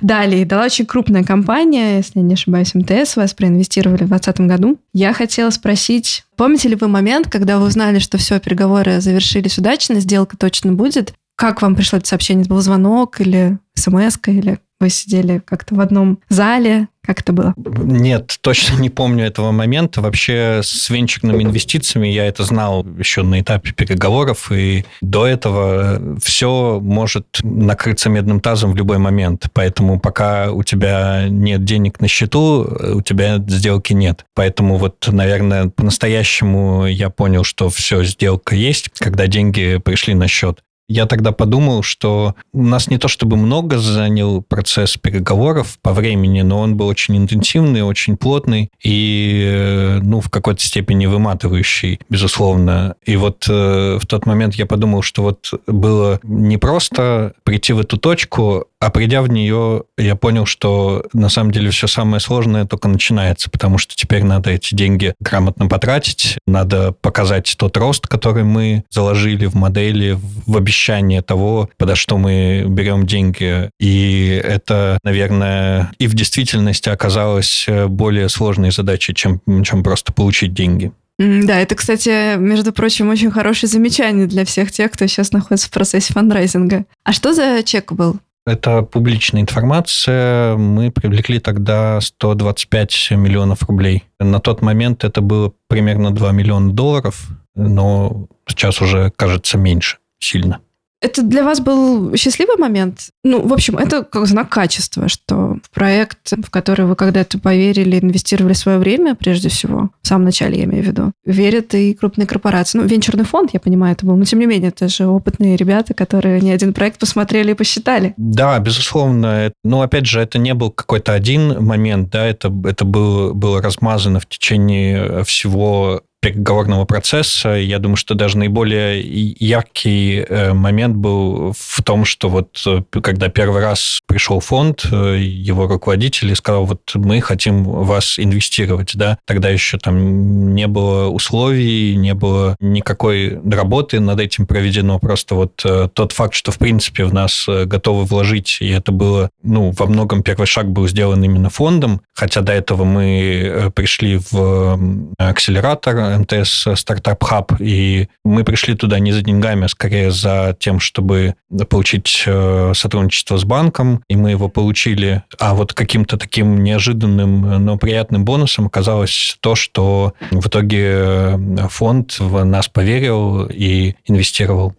дали. Дала очень крупная компания, если я не ошибаюсь, МТС вас проинвестировали в 2020 году. Я хотела спросить, помните ли вы момент, когда вы узнали, что все, переговоры завершились удачно, сделка точно будет? Как вам пришло это сообщение? Был звонок или смс или вы сидели как-то в одном зале? Как это было? Нет, точно не помню этого момента. Вообще с венчурными инвестициями я это знал еще на этапе переговоров, и до этого все может накрыться медным тазом в любой момент. Поэтому пока у тебя нет денег на счету, у тебя сделки нет. Поэтому вот, наверное, по-настоящему я понял, что все, сделка есть, когда деньги пришли на счет. Я тогда подумал, что у нас не то чтобы много занял процесс переговоров по времени, но он был очень интенсивный, очень плотный и, э, ну, в какой-то степени выматывающий, безусловно. И вот э, в тот момент я подумал, что вот было не просто прийти в эту точку, а придя в нее, я понял, что на самом деле все самое сложное только начинается, потому что теперь надо эти деньги грамотно потратить, надо показать тот рост, который мы заложили в модели, в обещание того, подо что мы берем деньги. И это, наверное, и в действительности оказалось более сложной задачей, чем, чем просто получить деньги. Да, это, кстати, между прочим, очень хорошее замечание для всех тех, кто сейчас находится в процессе фандрайзинга. А что за чек был? Это публичная информация. Мы привлекли тогда 125 миллионов рублей. На тот момент это было примерно 2 миллиона долларов, но сейчас уже кажется меньше сильно. Это для вас был счастливый момент? Ну, в общем, это как знак качества, что проект, в который вы когда-то поверили, инвестировали свое время, прежде всего, в самом начале, я имею в виду, верят и крупные корпорации. Ну, венчурный фонд, я понимаю, это был, но тем не менее, это же опытные ребята, которые не один проект посмотрели и посчитали. Да, безусловно. Но, опять же, это не был какой-то один момент, да, это, это было, было размазано в течение всего переговорного процесса. Я думаю, что даже наиболее яркий э, момент был в том, что вот э, когда первый раз пришел фонд, э, его руководитель сказал, вот мы хотим вас инвестировать, да, тогда еще там не было условий, не было никакой работы над этим проведено, просто вот тот факт, что в принципе в нас готовы вложить, и это было, ну, во многом первый шаг был сделан именно фондом, хотя до этого мы пришли в акселератор, МТС Стартап Хаб, и мы пришли туда не за деньгами, а скорее за тем, чтобы получить э, сотрудничество с банком, и мы его получили. А вот каким-то таким неожиданным, но приятным бонусом оказалось то, что в итоге э, фонд в нас поверил и инвестировал.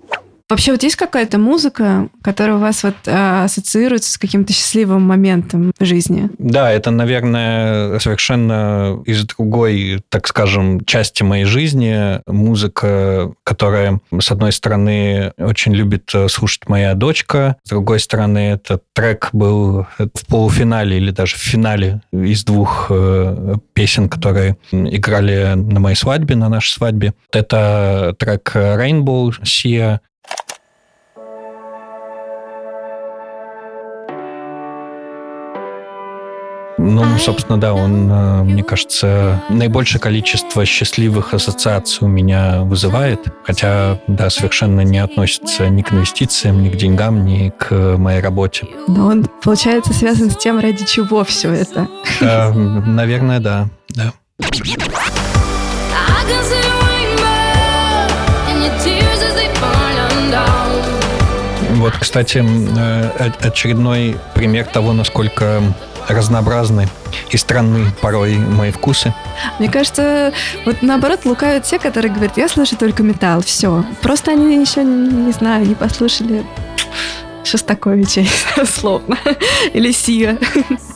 Вообще вот есть какая-то музыка, которая у вас вот а, ассоциируется с каким-то счастливым моментом в жизни? Да, это, наверное, совершенно из другой, так скажем, части моей жизни. Музыка, которая, с одной стороны, очень любит э, слушать моя дочка, с другой стороны, этот трек был в полуфинале или даже в финале из двух э, песен, которые играли на моей свадьбе, на нашей свадьбе. Это трек Rainbow Sia, Ну, собственно, да, он, э, мне кажется, наибольшее количество счастливых ассоциаций у меня вызывает, хотя, да, совершенно не относится ни к инвестициям, ни к деньгам, ни к моей работе. Но он, получается, связан с тем, ради чего все это. Э, наверное, да, да. Вот, кстати, э, очередной пример того, насколько разнообразны и странны порой мои вкусы. Мне кажется, вот наоборот лукают те, которые говорят, я слушаю только металл, все. Просто они еще, не знаю, не послушали Шостаковича, словно, или Сия.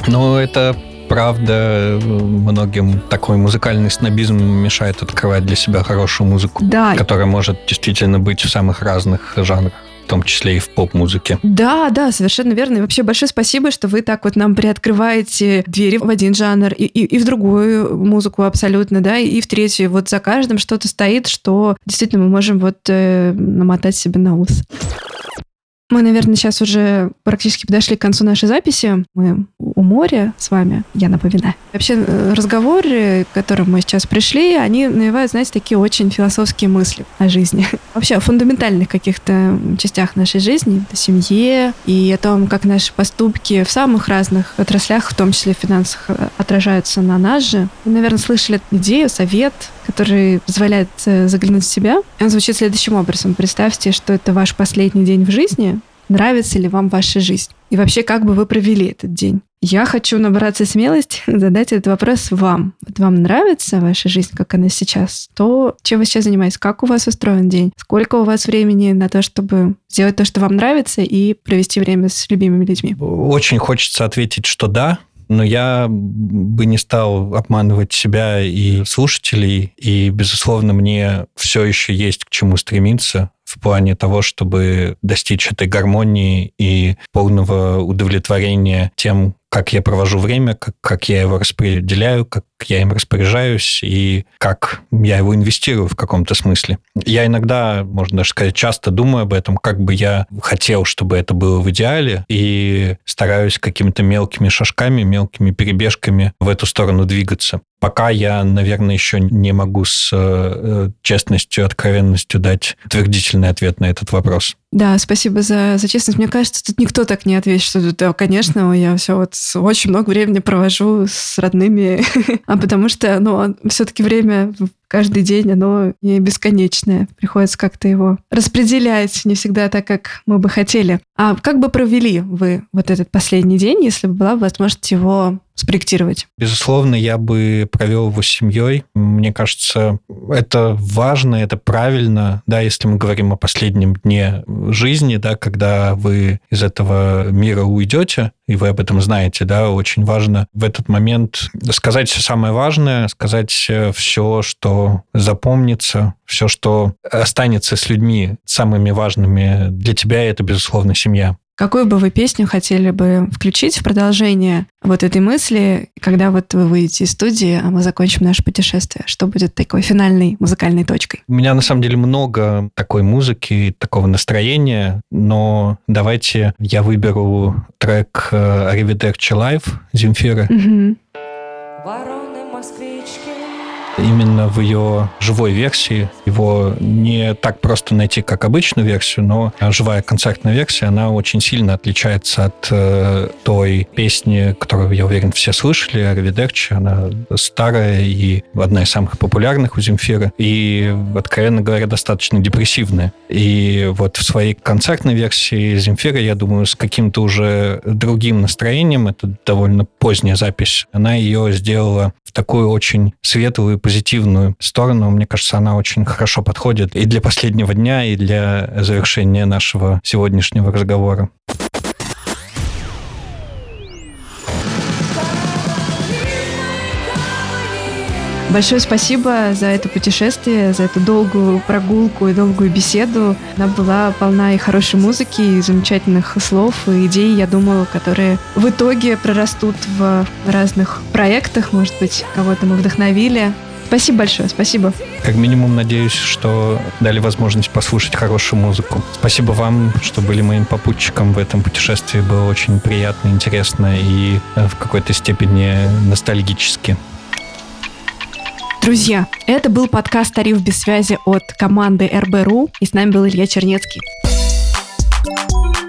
Ну, это правда, многим такой музыкальный снобизм мешает открывать для себя хорошую музыку, да. которая может действительно быть в самых разных жанрах в том числе и в поп-музыке. Да, да, совершенно верно. И вообще большое спасибо, что вы так вот нам приоткрываете двери в один жанр и, и, и в другую музыку абсолютно, да, и в третью. Вот за каждым что-то стоит, что действительно мы можем вот э, намотать себе на ус. Мы, наверное, сейчас уже практически подошли к концу нашей записи. Мы у моря с вами, я напоминаю. Вообще э, разговоры, к которым мы сейчас пришли, они навевают, знаете, такие очень философские мысли о жизни. Вообще о фундаментальных каких-то частях нашей жизни, о семье и о том, как наши поступки в самых разных отраслях, в том числе в финансах, э, отражаются на нас же. Вы, наверное, слышали идею, совет, который позволяет э, заглянуть в себя. Он звучит следующим образом. Представьте, что это ваш последний день в жизни. Нравится ли вам ваша жизнь? И вообще, как бы вы провели этот день? Я хочу набраться смелости задать этот вопрос вам. Вот вам нравится ваша жизнь, как она сейчас? То, чем вы сейчас занимаетесь? Как у вас устроен день? Сколько у вас времени на то, чтобы сделать то, что вам нравится, и провести время с любимыми людьми? Очень хочется ответить, что да, но я бы не стал обманывать себя и слушателей, и, безусловно, мне все еще есть к чему стремиться в плане того, чтобы достичь этой гармонии и полного удовлетворения тем, как я провожу время, как, как я его распределяю, как я им распоряжаюсь и как я его инвестирую в каком-то смысле. Я иногда, можно даже сказать, часто думаю об этом, как бы я хотел, чтобы это было в идеале, и стараюсь какими-то мелкими шажками, мелкими перебежками в эту сторону двигаться. Пока я, наверное, еще не могу с э, честностью, откровенностью дать утвердительный ответ на этот вопрос. Да, спасибо за, за честность. Мне кажется, тут никто так не ответит, что да, конечно, я все вот очень много времени провожу с родными, а потому что, ну, все-таки время каждый день, оно не бесконечное. Приходится как-то его распределять, не всегда так, как мы бы хотели. А как бы провели вы вот этот последний день, если бы была возможность его спроектировать? Безусловно, я бы провел его с семьей. Мне кажется, это важно, это правильно, да, если мы говорим о последнем дне жизни, да, когда вы из этого мира уйдете, и вы об этом знаете, да, очень важно в этот момент сказать все самое важное, сказать все, что запомнится, все, что останется с людьми самыми важными для тебя, это, безусловно, семья. Какую бы вы песню хотели бы включить в продолжение вот этой мысли, когда вот вы выйдете из студии, а мы закончим наше путешествие? Что будет такой финальной музыкальной точкой? У меня на самом деле много такой музыки, такого настроения, но давайте я выберу трек «Arrivederci Live» Земфира. Угу именно в ее живой версии. Его не так просто найти, как обычную версию, но живая концертная версия, она очень сильно отличается от э, той песни, которую, я уверен, все слышали, Аривидерчи. Она старая и одна из самых популярных у Земфира. И, откровенно говоря, достаточно депрессивная. И вот в своей концертной версии Земфира, я думаю, с каким-то уже другим настроением, это довольно поздняя запись, она ее сделала в такую очень светлую позитивную сторону. Мне кажется, она очень хорошо подходит и для последнего дня, и для завершения нашего сегодняшнего разговора. Большое спасибо за это путешествие, за эту долгую прогулку и долгую беседу. Она была полна и хорошей музыки, и замечательных слов, и идей, я думаю, которые в итоге прорастут в разных проектах. Может быть, кого-то мы вдохновили. Спасибо большое, спасибо. Как минимум, надеюсь, что дали возможность послушать хорошую музыку. Спасибо вам, что были моим попутчиком в этом путешествии. Было очень приятно, интересно и в какой-то степени ностальгически. Друзья, это был подкаст «Тариф без связи» от команды РБРУ, и с нами был Илья Чернецкий.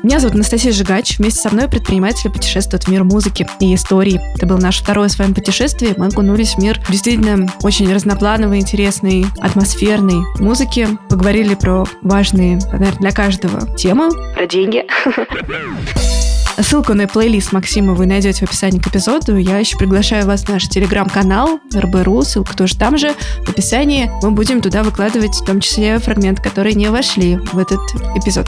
Меня зовут Анастасия Жигач. Вместе со мной предприниматели путешествуют в мир музыки и истории. Это было наше второе с вами путешествие. Мы окунулись в мир действительно очень разноплановой, интересной, атмосферной музыки. Поговорили про важные, наверное, для каждого темы. Про деньги. Ссылку на плейлист Максима вы найдете в описании к эпизоду. Я еще приглашаю вас в наш телеграм-канал РБРУ, ссылка тоже там же, в описании. Мы будем туда выкладывать в том числе фрагменты, которые не вошли в этот эпизод.